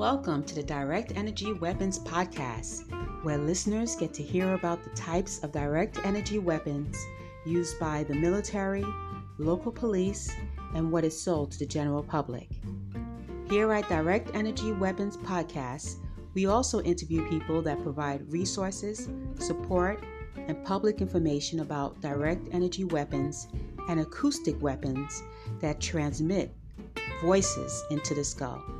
Welcome to the Direct Energy Weapons Podcast, where listeners get to hear about the types of direct energy weapons used by the military, local police, and what is sold to the general public. Here at Direct Energy Weapons Podcast, we also interview people that provide resources, support, and public information about direct energy weapons and acoustic weapons that transmit voices into the skull.